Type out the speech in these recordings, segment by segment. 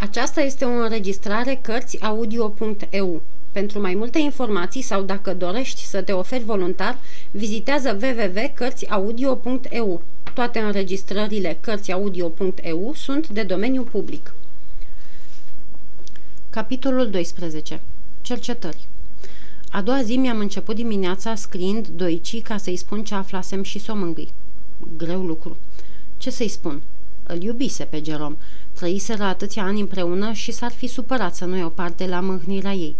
Aceasta este o înregistrare Cărțiaudio.eu. Pentru mai multe informații sau dacă dorești să te oferi voluntar, vizitează www.cărțiaudio.eu. Toate înregistrările Cărțiaudio.eu sunt de domeniu public. Capitolul 12. Cercetări A doua zi mi-am început dimineața scriind doicii ca să-i spun ce aflasem și să o mângâi. Greu lucru. Ce să-i spun? Îl iubise pe Jerome Trăiseră atâția ani împreună și s-ar fi supărat să nu iau parte la mâhnirea ei.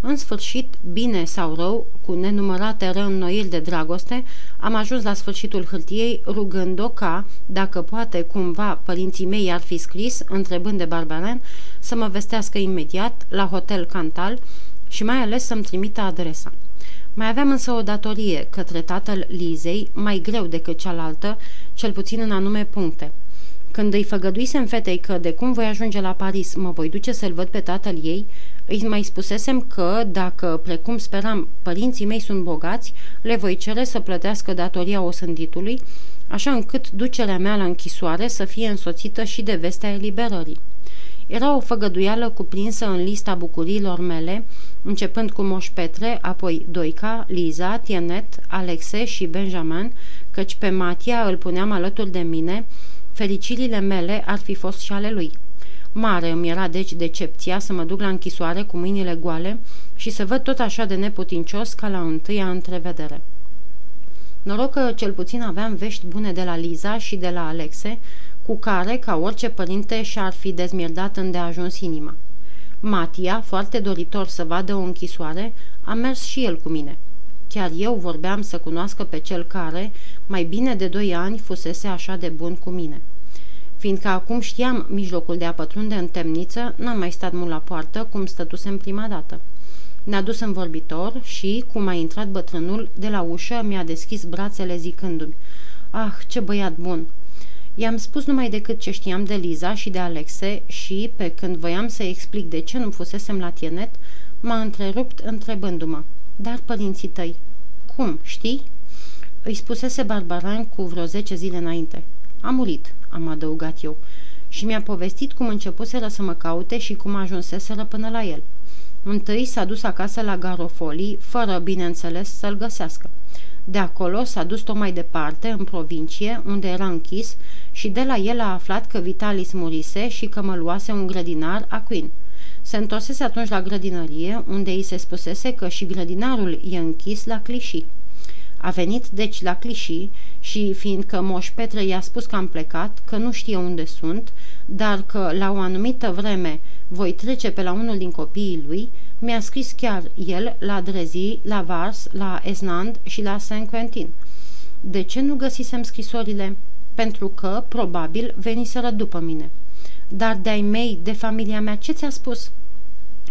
În sfârșit, bine sau rău, cu nenumărate reînnoiri de dragoste, am ajuns la sfârșitul hârtiei rugând-o ca, dacă poate cumva părinții mei ar fi scris, întrebând de Barbaren, să mă vestească imediat la Hotel Cantal și mai ales să-mi trimită adresa. Mai aveam însă o datorie către tatăl Lizei, mai greu decât cealaltă, cel puțin în anume puncte – când îi făgăduisem fetei că de cum voi ajunge la Paris mă voi duce să-l văd pe tatăl ei, îi mai spusesem că, dacă, precum speram, părinții mei sunt bogați, le voi cere să plătească datoria osânditului, așa încât ducerea mea la închisoare să fie însoțită și de vestea eliberării. Era o făgăduială cuprinsă în lista bucuriilor mele, începând cu Moș Petre, apoi Doica, Liza, Tienet, Alexe și Benjamin, căci pe Matia îl puneam alături de mine, Fericirile mele ar fi fost și ale lui. Mare îmi era deci decepția să mă duc la închisoare cu mâinile goale și să văd tot așa de neputincios ca la întâia întrevedere. Noroc că cel puțin aveam vești bune de la Liza și de la Alexe, cu care, ca orice părinte, și-ar fi dezmierdat îndeajuns inima. Matia, foarte doritor să vadă o închisoare, a mers și el cu mine. Chiar eu vorbeam să cunoască pe cel care, mai bine de doi ani, fusese așa de bun cu mine. Fiindcă acum știam mijlocul de a pătrunde în temniță, n-am mai stat mult la poartă, cum stătusem prima dată. Ne-a dus în vorbitor și, cum a intrat bătrânul, de la ușă mi-a deschis brațele zicându-mi Ah, ce băiat bun!" I-am spus numai decât ce știam de Liza și de Alexe și, pe când voiam să explic de ce nu fusesem la tienet, m-a întrerupt întrebându-mă Dar părinții tăi, cum, știi?" Îi spusese Barbaran cu vreo zece zile înainte. A murit, am adăugat eu, și mi-a povestit cum începuseră să mă caute și cum ajunseseră până la el. Întâi s-a dus acasă la Garofoli, fără, bineînțeles, să-l găsească. De acolo s-a dus tot mai departe, în provincie, unde era închis, și de la el a aflat că Vitalis murise și că mă luase un grădinar, Aquin. Se întorsese atunci la grădinărie, unde îi se spusese că și grădinarul e închis la clișii. A venit deci la clișii și fiindcă Moș Petre i-a spus că am plecat, că nu știe unde sunt, dar că la o anumită vreme voi trece pe la unul din copiii lui, mi-a scris chiar el la Drezi, la Vars, la Esnand și la Saint-Quentin. De ce nu găsisem scrisorile? Pentru că, probabil, veniseră după mine. Dar de-ai mei, de familia mea, ce ți-a spus?"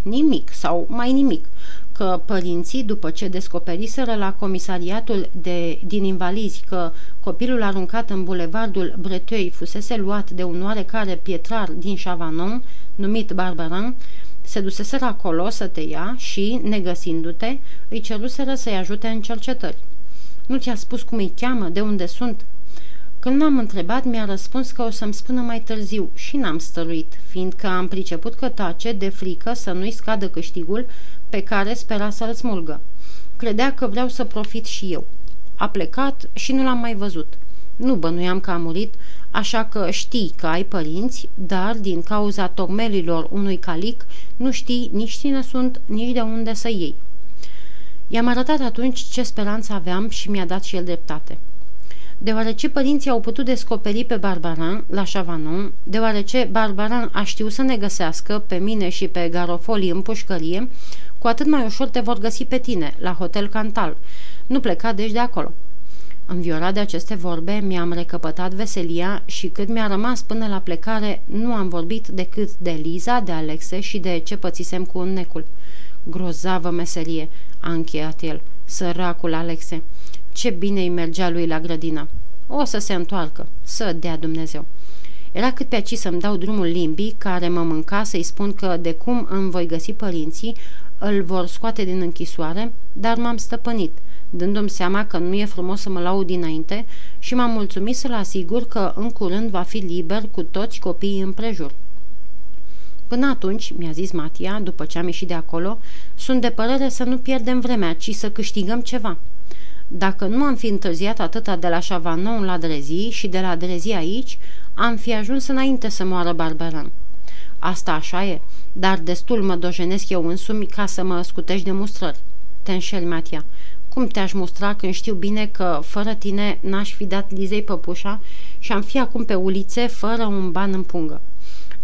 Nimic sau mai nimic că părinții, după ce descoperiseră la comisariatul de, din invalizi că copilul aruncat în bulevardul Breteuil fusese luat de un oarecare pietrar din Chavanon, numit Barbaran, se duseseră acolo să te ia și, negăsindu-te, îi ceruseră să-i ajute în cercetări. Nu ți-a spus cum îi cheamă, de unde sunt? Când m-am întrebat, mi-a răspuns că o să-mi spună mai târziu și n-am stăruit, fiindcă am priceput că tace de frică să nu-i scadă câștigul pe care spera să-l smulgă. Credea că vreau să profit și eu. A plecat și nu l-am mai văzut. Nu bănuiam că a murit, așa că știi că ai părinți, dar din cauza tocmelilor unui calic nu știi nici cine sunt, nici de unde să iei. I-am arătat atunci ce speranță aveam și mi-a dat și el dreptate deoarece părinții au putut descoperi pe Barbaran la Chavanon, deoarece Barbaran a știut să ne găsească pe mine și pe Garofoli în pușcărie, cu atât mai ușor te vor găsi pe tine, la Hotel Cantal. Nu pleca deci de acolo. Înviorat de aceste vorbe, mi-am recăpătat veselia și cât mi-a rămas până la plecare, nu am vorbit decât de Liza, de Alexe și de ce pățisem cu un necul. Grozavă meserie, a încheiat el, săracul Alexe. Ce bine îi mergea lui la grădină. O să se întoarcă, să dea Dumnezeu. Era cât pe aici să-mi dau drumul limbii care mă mânca să-i spun că de cum îmi voi găsi părinții, îl vor scoate din închisoare, dar m-am stăpânit, dându-mi seama că nu e frumos să mă laud dinainte și m-am mulțumit să-l asigur că în curând va fi liber cu toți copiii împrejur. Până atunci, mi-a zis Matia, după ce am ieșit de acolo, sunt de părere să nu pierdem vremea, ci să câștigăm ceva. Dacă nu am fi întârziat atâta de la Chavanon la Drezi și de la Drezi aici, am fi ajuns înainte să moară Barbaran. Asta așa e, dar destul mă dojenesc eu însumi ca să mă scutești de mustrări. Te înșel, Matia. Cum te-aș mustra când știu bine că fără tine n-aș fi dat Lizei păpușa și am fi acum pe ulițe fără un ban în pungă.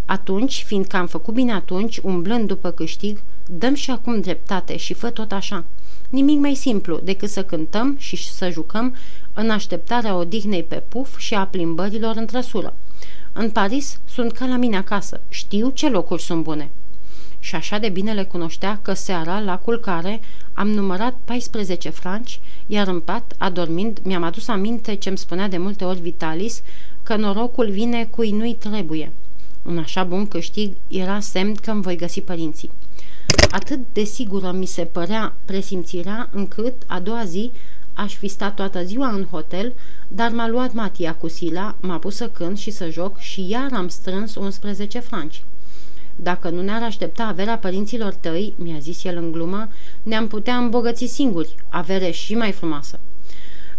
Atunci, fiindcă am făcut bine atunci, umblând după câștig, dăm și acum dreptate și fă tot așa. Nimic mai simplu decât să cântăm și să jucăm în așteptarea odihnei pe puf și a plimbărilor în trăsură. În Paris sunt ca la mine acasă, știu ce locuri sunt bune. Și așa de bine le cunoștea că seara, la culcare, am numărat 14 franci, iar în pat, adormind, mi-am adus aminte ce îmi spunea de multe ori Vitalis, că norocul vine cui nu-i trebuie. Un așa bun câștig era semn că îmi voi găsi părinții. Atât de sigură mi se părea presimțirea încât, a doua zi, aș fi stat toată ziua în hotel, dar m-a luat Matia cu Sila, m-a pus să cânt și să joc și iar am strâns 11 franci. Dacă nu ne-ar aștepta averea părinților tăi, mi-a zis el în glumă, ne-am putea îmbogăți singuri, avere și mai frumoasă.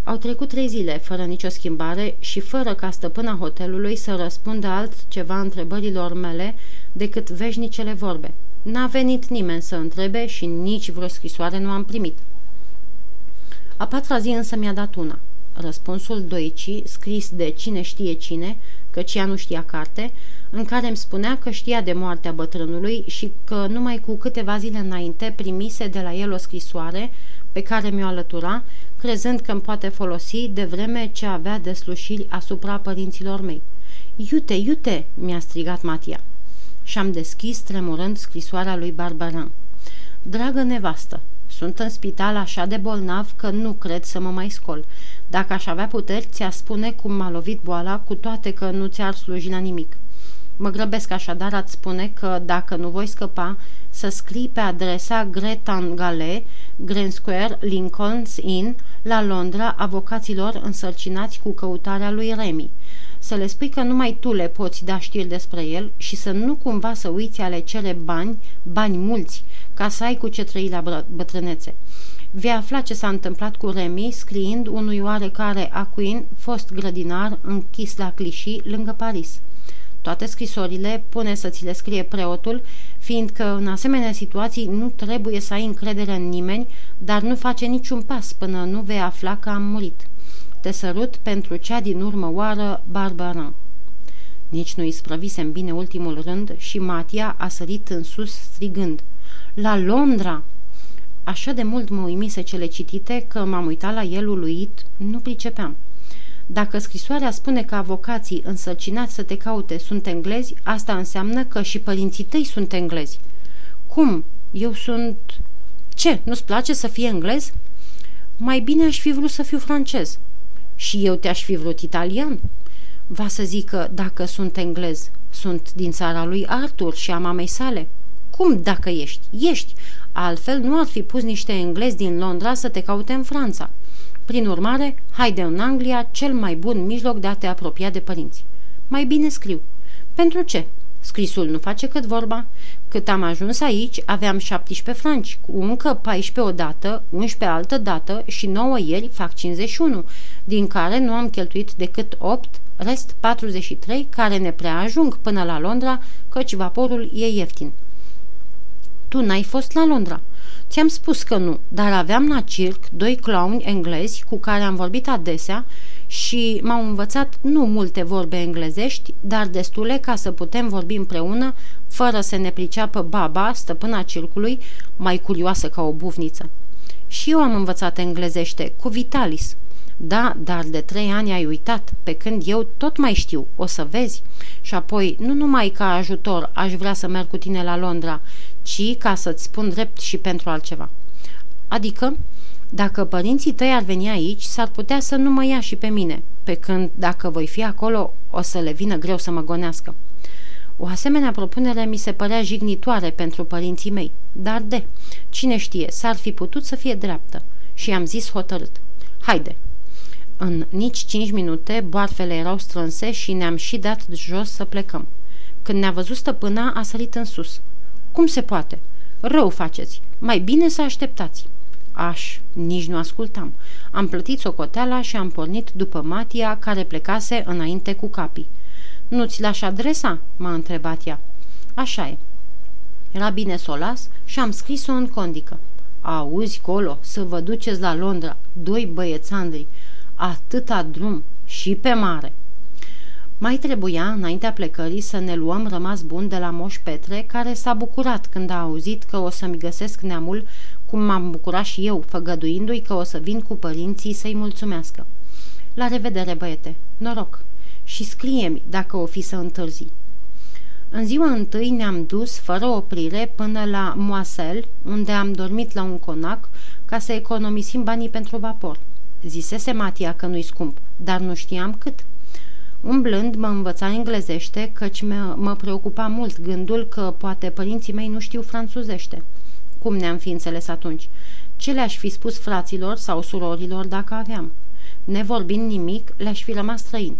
Au trecut trei zile, fără nicio schimbare și fără ca stăpâna hotelului să răspundă altceva întrebărilor mele decât veșnicele vorbe. N-a venit nimeni să întrebe și nici vreo scrisoare nu am primit. A patra zi însă mi-a dat una. Răspunsul doicii, scris de cine știe cine, căci ea nu știa carte, în care îmi spunea că știa de moartea bătrânului și că numai cu câteva zile înainte primise de la el o scrisoare pe care mi-o alătura, crezând că îmi poate folosi de vreme ce avea deslușiri asupra părinților mei. Iute, iute!" mi-a strigat Matia. Și-am deschis tremurând scrisoarea lui Barbaran. Dragă nevastă, sunt în spital așa de bolnav că nu cred să mă mai scol. Dacă aș avea puteri, ți-aș spune cum m-a lovit boala, cu toate că nu ți-ar sluji la nimic. Mă grăbesc așadar a-ți spune că dacă nu voi scăpa, să scrii pe adresa Gretan Gale, Green Square, Lincoln's Inn, la Londra, avocaților însărcinați cu căutarea lui Remy. Să le spui că numai tu le poți da știri despre el și să nu cumva să uiți ale cere bani, bani mulți, ca să ai cu ce trăi la bătrânețe. Vei afla ce s-a întâmplat cu Remy scriind unui oarecare Aquin, fost grădinar, închis la Clichy, lângă Paris. Toate scrisorile pune să ți le scrie preotul, fiindcă în asemenea situații nu trebuie să ai încredere în nimeni, dar nu face niciun pas până nu vei afla că am murit. Te sărut pentru cea din urmă oară, Barbara. Nici nu-i sprăvisem bine ultimul rând și Matia a sărit în sus strigând. La Londra! Așa de mult mă uimise cele citite că m-am uitat la el uluit, nu pricepeam. Dacă scrisoarea spune că avocații însărcinați să te caute sunt englezi, asta înseamnă că și părinții tăi sunt englezi. Cum? Eu sunt... Ce? Nu-ți place să fii englez? Mai bine aș fi vrut să fiu francez. Și eu te-aș fi vrut italian? Va să zică, dacă sunt englez, sunt din țara lui Arthur și a mamei sale. Cum dacă ești? Ești. Altfel nu ar fi pus niște englezi din Londra să te caute în Franța. Prin urmare, haide în Anglia cel mai bun mijloc de a te apropia de părinți. Mai bine scriu. Pentru ce? Scrisul nu face cât vorba. Cât am ajuns aici, aveam 17 franci, cu încă 14 odată, 11 altă dată și 9 ieri fac 51, din care nu am cheltuit decât 8, rest 43, care ne prea ajung până la Londra, căci vaporul e ieftin. Tu n-ai fost la Londra. Ți-am spus că nu, dar aveam la circ doi clowni englezi cu care am vorbit adesea și m-au învățat nu multe vorbe englezești, dar destule ca să putem vorbi împreună, fără să ne priceapă baba, stăpâna circului, mai curioasă ca o buvniță. Și eu am învățat englezește, cu Vitalis. Da, dar de trei ani ai uitat, pe când eu tot mai știu, o să vezi. Și apoi, nu numai ca ajutor aș vrea să merg cu tine la Londra, ci ca să-ți spun drept și pentru altceva. Adică, dacă părinții tăi ar veni aici, s-ar putea să nu mă ia și pe mine, pe când, dacă voi fi acolo, o să le vină greu să mă gonească. O asemenea propunere mi se părea jignitoare pentru părinții mei, dar de, cine știe, s-ar fi putut să fie dreaptă. Și am zis hotărât. Haide! În nici cinci minute, boarfele erau strânse și ne-am și dat jos să plecăm. Când ne-a văzut stăpâna, a sărit în sus. Cum se poate? Rău faceți. Mai bine să așteptați. Aș, nici nu ascultam. Am plătit socoteala și am pornit după Matia, care plecase înainte cu capii. Nu-ți lași adresa?" m-a întrebat ea. Așa e. Era bine să o las și am scris-o în condică. Auzi, colo, să vă duceți la Londra, doi băiețandri, atâta drum și pe mare. Mai trebuia, înaintea plecării, să ne luăm rămas bun de la Moș Petre, care s-a bucurat când a auzit că o să-mi găsesc neamul, cum m-am bucurat și eu, făgăduindu-i că o să vin cu părinții să-i mulțumească. La revedere, băiete! Noroc! Și scrie-mi dacă o fi să întârzi. În ziua întâi ne-am dus, fără oprire, până la Moasel, unde am dormit la un conac ca să economisim banii pentru vapor. Zisese Matia că nu-i scump, dar nu știam cât. Umblând mă învăța englezește, căci mă, mă preocupa mult gândul că poate părinții mei nu știu franțuzește. Cum ne-am fi înțeles atunci? Ce le-aș fi spus fraților sau surorilor dacă aveam? Nevorbind nimic, le-aș fi rămas străin.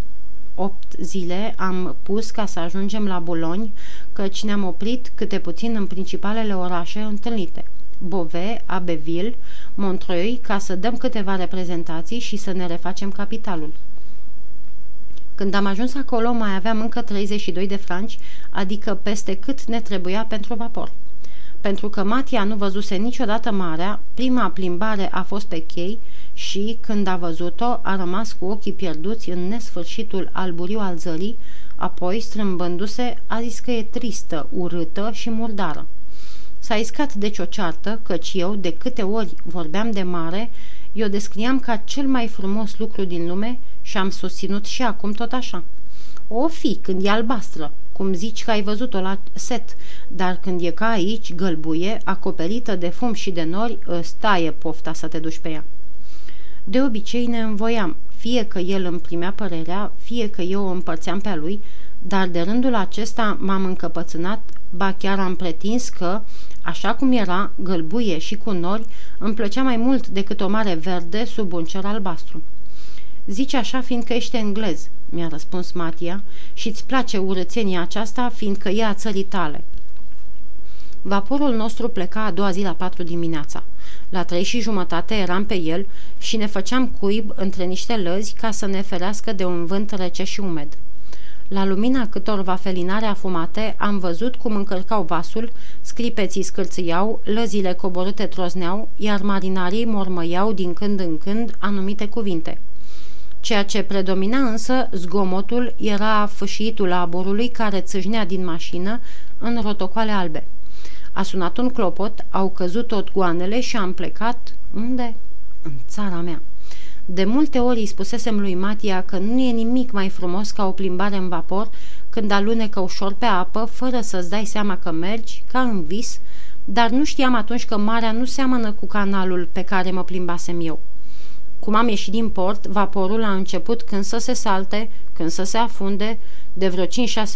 Opt zile am pus ca să ajungem la Bologni, căci ne-am oprit câte puțin în principalele orașe întâlnite. Beauvais, Abbeville, Montreuil, ca să dăm câteva reprezentații și să ne refacem capitalul. Când am ajuns acolo, mai aveam încă 32 de franci, adică peste cât ne trebuia pentru vapor. Pentru că Matia nu văzuse niciodată marea, prima plimbare a fost pe chei și, când a văzut-o, a rămas cu ochii pierduți în nesfârșitul alburiu al zării, apoi, strâmbându-se, a zis că e tristă, urâtă și murdară. S-a iscat deci o ceartă, căci eu, de câte ori vorbeam de mare, eu descriam ca cel mai frumos lucru din lume și am susținut și acum tot așa. O fi, când e albastră, cum zici că ai văzut-o la set, dar când e ca aici, gălbuie, acoperită de fum și de nori, ă, taie pofta să te duci pe ea. De obicei ne învoiam, fie că el îmi primea părerea, fie că eu o împărțeam pe a lui, dar de rândul acesta m-am încăpățânat, ba chiar am pretins că, așa cum era, gălbuie și cu nori, îmi plăcea mai mult decât o mare verde sub un cer albastru. Zici așa fiindcă ești englez, mi-a răspuns Matia, și îți place urățenia aceasta fiindcă e a țării tale. Vaporul nostru pleca a doua zi la patru dimineața. La trei și jumătate eram pe el și ne făceam cuib între niște lăzi ca să ne ferească de un vânt rece și umed. La lumina câtorva felinare afumate am văzut cum încărcau vasul, scripeții scârțâiau, lăzile coborâte trozneau, iar marinarii mormăiau din când în când anumite cuvinte. Ceea ce predomina însă zgomotul era fâșitul aborului care țâșnea din mașină în rotocoale albe. A sunat un clopot, au căzut tot goanele și am plecat... Unde? În țara mea. De multe ori îi spusesem lui Matia că nu e nimic mai frumos ca o plimbare în vapor când alunecă ușor pe apă, fără să-ți dai seama că mergi, ca în vis, dar nu știam atunci că marea nu seamănă cu canalul pe care mă plimbasem eu. Cum am ieșit din port, vaporul a început când să se salte, când să se afunde, de vreo 5-6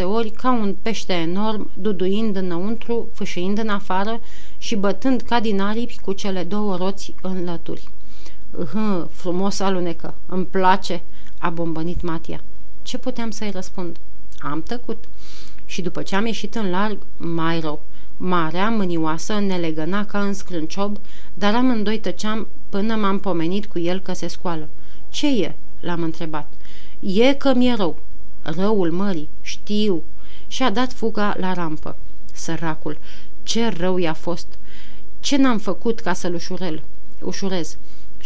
ori, ca un pește enorm, duduind înăuntru, fâșiind în afară și bătând ca din aripi cu cele două roți în lături. Hă, frumos alunecă, îmi place, a bombănit Matia. Ce puteam să-i răspund? Am tăcut. Și după ce am ieșit în larg, mai rău. Marea, mânioasă, ne legăna ca în scrânciob, dar amândoi tăceam până m-am pomenit cu el că se scoală. Ce e?" l-am întrebat. E că mi-e rău." Răul mării, știu." Și-a dat fuga la rampă. Săracul, ce rău i-a fost! Ce n-am făcut ca să-l ușurel? ușurez?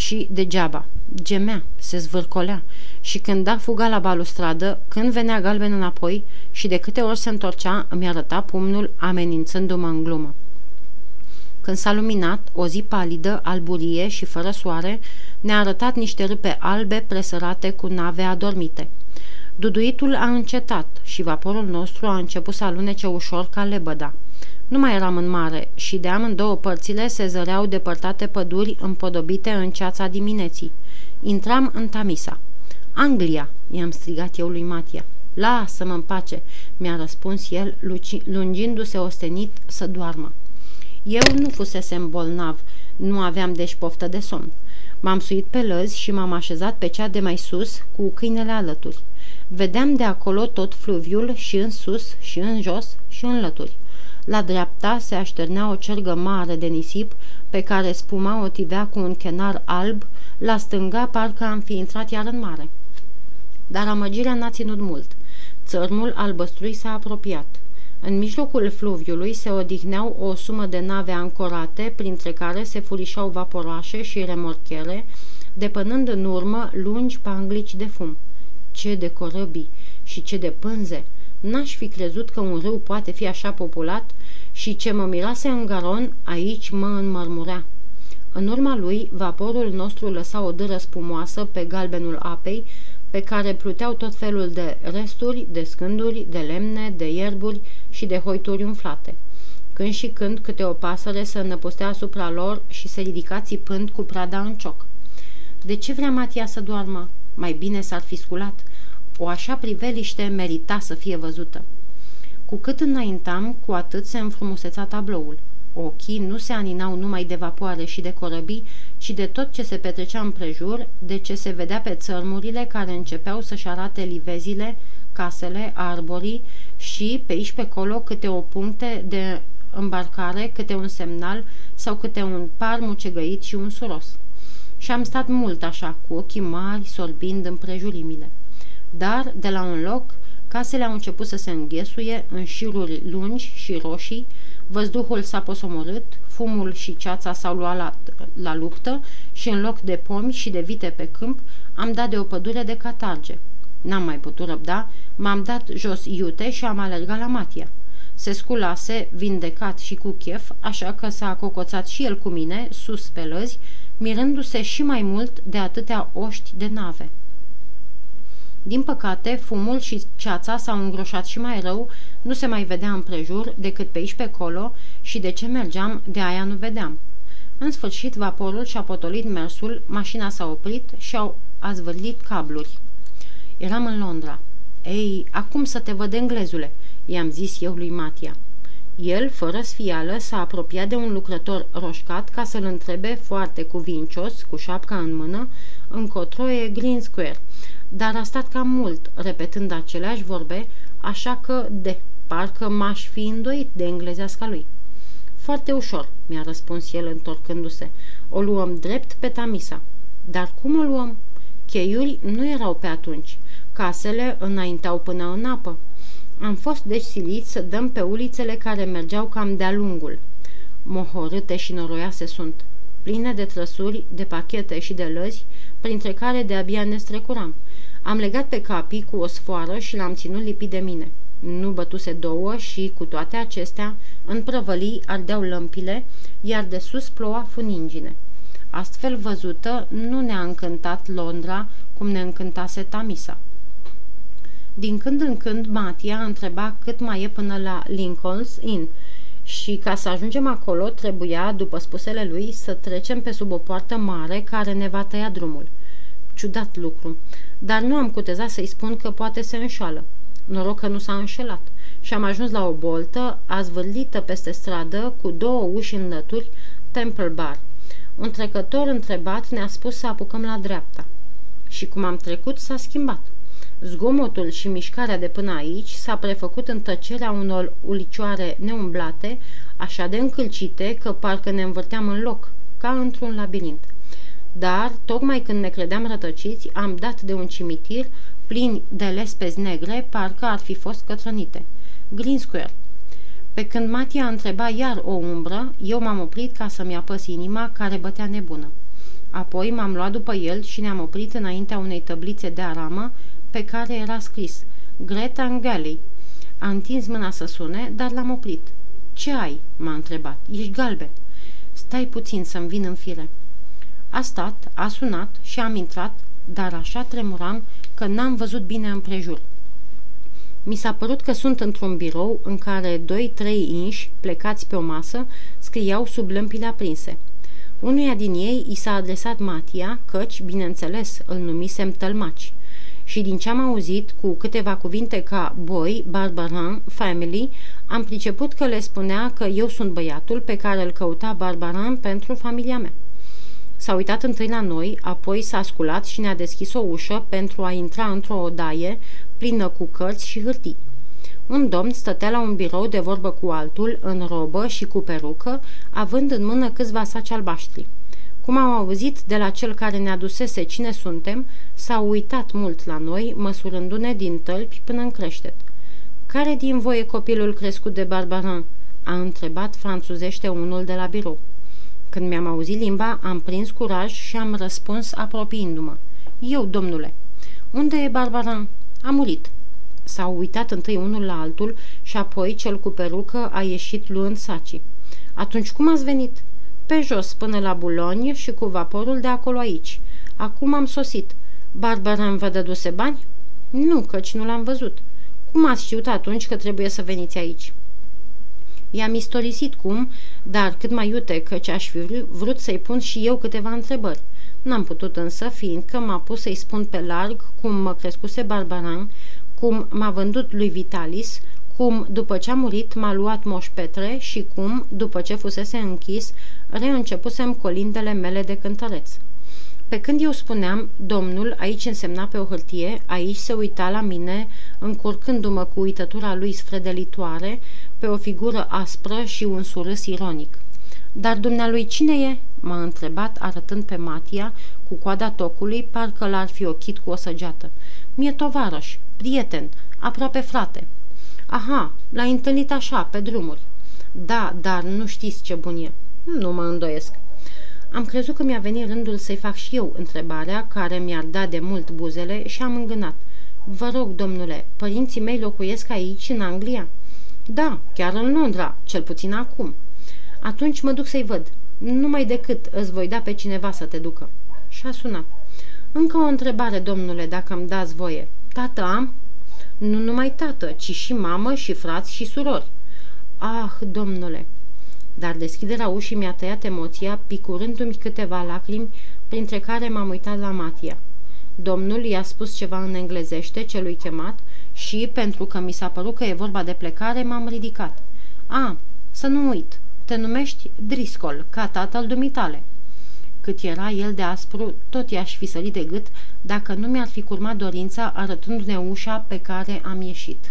Și degeaba. Gemea, se zvârcolea și când da fuga la balustradă, când venea galben înapoi și de câte ori se întorcea, îmi arăta pumnul amenințându-mă în glumă. Când s-a luminat, o zi palidă, alburie și fără soare, ne-a arătat niște râpe albe presărate cu nave adormite. Duduitul a încetat și vaporul nostru a început să alunece ușor ca lebăda. Nu mai eram în mare și de amândouă părțile se zăreau depărtate păduri împodobite în ceața dimineții. Intram în Tamisa. Anglia!" i-am strigat eu lui Matia. Lasă-mă în pace!" mi-a răspuns el, lungindu-se ostenit să doarmă. Eu nu fusesem bolnav, nu aveam deci poftă de somn. M-am suit pe lăzi și m-am așezat pe cea de mai sus, cu câinele alături. Vedeam de acolo tot fluviul și în sus și în jos și în lături. La dreapta se așternea o cergă mare de nisip pe care spuma o tivea cu un chenar alb, la stânga parcă am fi intrat iar în mare. Dar amăgirea n-a ținut mult. Țărmul albăstrui s-a apropiat. În mijlocul fluviului se odihneau o sumă de nave ancorate, printre care se furișau vaporoașe și remorchere, depănând în urmă lungi panglici de fum. Ce de corăbii și ce de pânze! N-aș fi crezut că un râu poate fi așa populat și ce mă mirase în garon, aici mă înmărmurea. În urma lui, vaporul nostru lăsa o dâră spumoasă pe galbenul apei, pe care pluteau tot felul de resturi, de scânduri, de lemne, de ierburi și de hoituri umflate. Când și când câte o pasăre să năpustea asupra lor și se ridica țipând cu prada în cioc. De ce vrea Matia să doarmă? Mai bine s-ar fi sculat. O așa priveliște merita să fie văzută. Cu cât înaintam, cu atât se înfrumuseța tabloul. Ochii nu se aninau numai de vapoare și de corăbii, ci de tot ce se petrecea împrejur, de ce se vedea pe țărmurile care începeau să-și arate livezile, casele, arborii și, pe aici pe colo, câte o puncte de îmbarcare, câte un semnal sau câte un par mucegăit și un suros. Și am stat mult așa, cu ochii mari, sorbind împrejurimile. Dar, de la un loc, casele au început să se înghesuie în șiruri lungi și roșii, văzduhul s-a posomorât, fumul și ceața s-au luat la, la luptă și în loc de pomi și de vite pe câmp, am dat de o pădure de catarge. N-am mai putut răbda, m-am dat jos iute și am alergat la Matia. Se sculase, vindecat și cu chef, așa că s-a cocoțat și el cu mine, sus pe lăzi, mirându-se și mai mult de atâtea oști de nave. Din păcate, fumul și ceața s-au îngroșat și mai rău, nu se mai vedea împrejur decât pe aici pe acolo și de ce mergeam, de aia nu vedeam. În sfârșit, vaporul și-a potolit mersul, mașina s-a oprit și au azvârlit cabluri. Eram în Londra. Ei, acum să te văd englezule, i-am zis eu lui Matia. El, fără sfială, s-a apropiat de un lucrător roșcat ca să-l întrebe foarte cuvincios, cu șapca în mână, încotro e Green Square, dar a stat cam mult, repetând aceleași vorbe, așa că, de, parcă m-aș fi îndoit de englezeasca lui. Foarte ușor, mi-a răspuns el întorcându-se. O luăm drept pe Tamisa. Dar cum o luăm? Cheiuri nu erau pe atunci. Casele înainteau până în apă. Am fost deci siliți să dăm pe ulițele care mergeau cam de-a lungul. Mohorâte și noroiase sunt, pline de trăsuri, de pachete și de lăzi, printre care de-abia ne strecuram. Am legat pe capii cu o sfoară și l-am ținut lipit de mine. Nu bătuse două și, cu toate acestea, în prăvălii ardeau lămpile, iar de sus ploua funingine. Astfel văzută, nu ne-a încântat Londra cum ne încântase Tamisa. Din când în când, Matia întreba cât mai e până la Lincoln's Inn și ca să ajungem acolo trebuia, după spusele lui, să trecem pe sub o poartă mare care ne va tăia drumul. Ciudat lucru, dar nu am cutezat să-i spun că poate se înșală. Noroc că nu s-a înșelat și am ajuns la o boltă azvârlită peste stradă cu două uși în lături, Temple Bar. Un trecător întrebat ne-a spus să apucăm la dreapta. Și cum am trecut, s-a schimbat. Zgomotul și mișcarea de până aici s-a prefăcut în tăcerea unor ulicioare neumblate, așa de încălcite că parcă ne învârteam în loc, ca într-un labirint. Dar, tocmai când ne credeam rătăciți, am dat de un cimitir plin de lespezi negre, parcă ar fi fost cătrănite. Green Square. Pe când Matia întreba iar o umbră, eu m-am oprit ca să-mi apăs inima care bătea nebună. Apoi m-am luat după el și ne-am oprit înaintea unei tăblițe de aramă pe care era scris Greta Galley. A întins mâna să sune, dar l-am oprit. Ce ai?" m-a întrebat. Ești galben." Stai puțin să-mi vin în fire." A stat, a sunat și am intrat, dar așa tremuram că n-am văzut bine împrejur. Mi s-a părut că sunt într-un birou în care doi-trei inși, plecați pe o masă, scriau sub lămpile aprinse. Unuia din ei i s-a adresat Matia, căci, bineînțeles, îl numisem tălmaci. Și din ce am auzit, cu câteva cuvinte ca boy, barbaran, family, am priceput că le spunea că eu sunt băiatul pe care îl căuta barbaran pentru familia mea. S-a uitat întâi la noi, apoi s-a sculat și ne-a deschis o ușă pentru a intra într-o odaie plină cu cărți și hârtii. Un domn stătea la un birou de vorbă cu altul, în robă și cu perucă, având în mână câțiva saci albaștri. Cum am auzit de la cel care ne adusese cine suntem, s-a uitat mult la noi, măsurându-ne din tălpi până în creștet. Care din voi e copilul crescut de Barbarin?" a întrebat franțuzește unul de la birou. Când mi-am auzit limba, am prins curaj și am răspuns apropiindu-mă. Eu, domnule. Unde e Barbarin? A murit. S-au uitat întâi unul la altul și apoi cel cu perucă a ieșit luând sacii. Atunci cum ați venit? Pe jos până la Bulogne și cu vaporul de acolo aici. Acum am sosit. Barbarin vă dăduse bani? Nu, căci nu l-am văzut. Cum ați știut atunci că trebuie să veniți aici? I-am istorisit cum, dar cât mai iute căci aș fi vrut să-i pun și eu câteva întrebări. N-am putut însă, fiindcă m-a pus să-i spun pe larg cum mă crescuse Barbaran, cum m-a vândut lui Vitalis, cum, după ce a murit, m-a luat Moș Petre și cum, după ce fusese închis, reîncepusem colindele mele de cântăreț. Pe când eu spuneam, domnul, aici însemna pe o hârtie, aici se uita la mine, încurcându-mă cu uitătura lui sfredelitoare, pe o figură aspră și un surâs ironic. Dar dumnealui cine e?" m-a întrebat, arătând pe Matia, cu coada tocului, parcă l-ar fi ochit cu o săgeată. Mie tovarăș, prieten, aproape frate." Aha, l-ai întâlnit așa, pe drumuri." Da, dar nu știți ce bun e." Nu mă îndoiesc." Am crezut că mi-a venit rândul să-i fac și eu întrebarea care mi-ar da de mult buzele și am îngânat. Vă rog, domnule, părinții mei locuiesc aici, în Anglia?" Da, chiar în Londra, cel puțin acum." Atunci mă duc să-i văd. Numai decât îți voi da pe cineva să te ducă." Și a sunat. Încă o întrebare, domnule, dacă îmi dați voie. Tată am?" Nu numai tată, ci și mamă și frați și surori." Ah, domnule!" dar deschiderea ușii mi-a tăiat emoția, picurându-mi câteva lacrimi, printre care m-am uitat la Matia. Domnul i-a spus ceva în englezește celui chemat și, pentru că mi s-a părut că e vorba de plecare, m-am ridicat. A, să nu uit, te numești Driscoll, ca tatăl dumitale. Cât era el de aspru, tot i-aș fi sărit de gât dacă nu mi-ar fi curmat dorința arătându-ne ușa pe care am ieșit.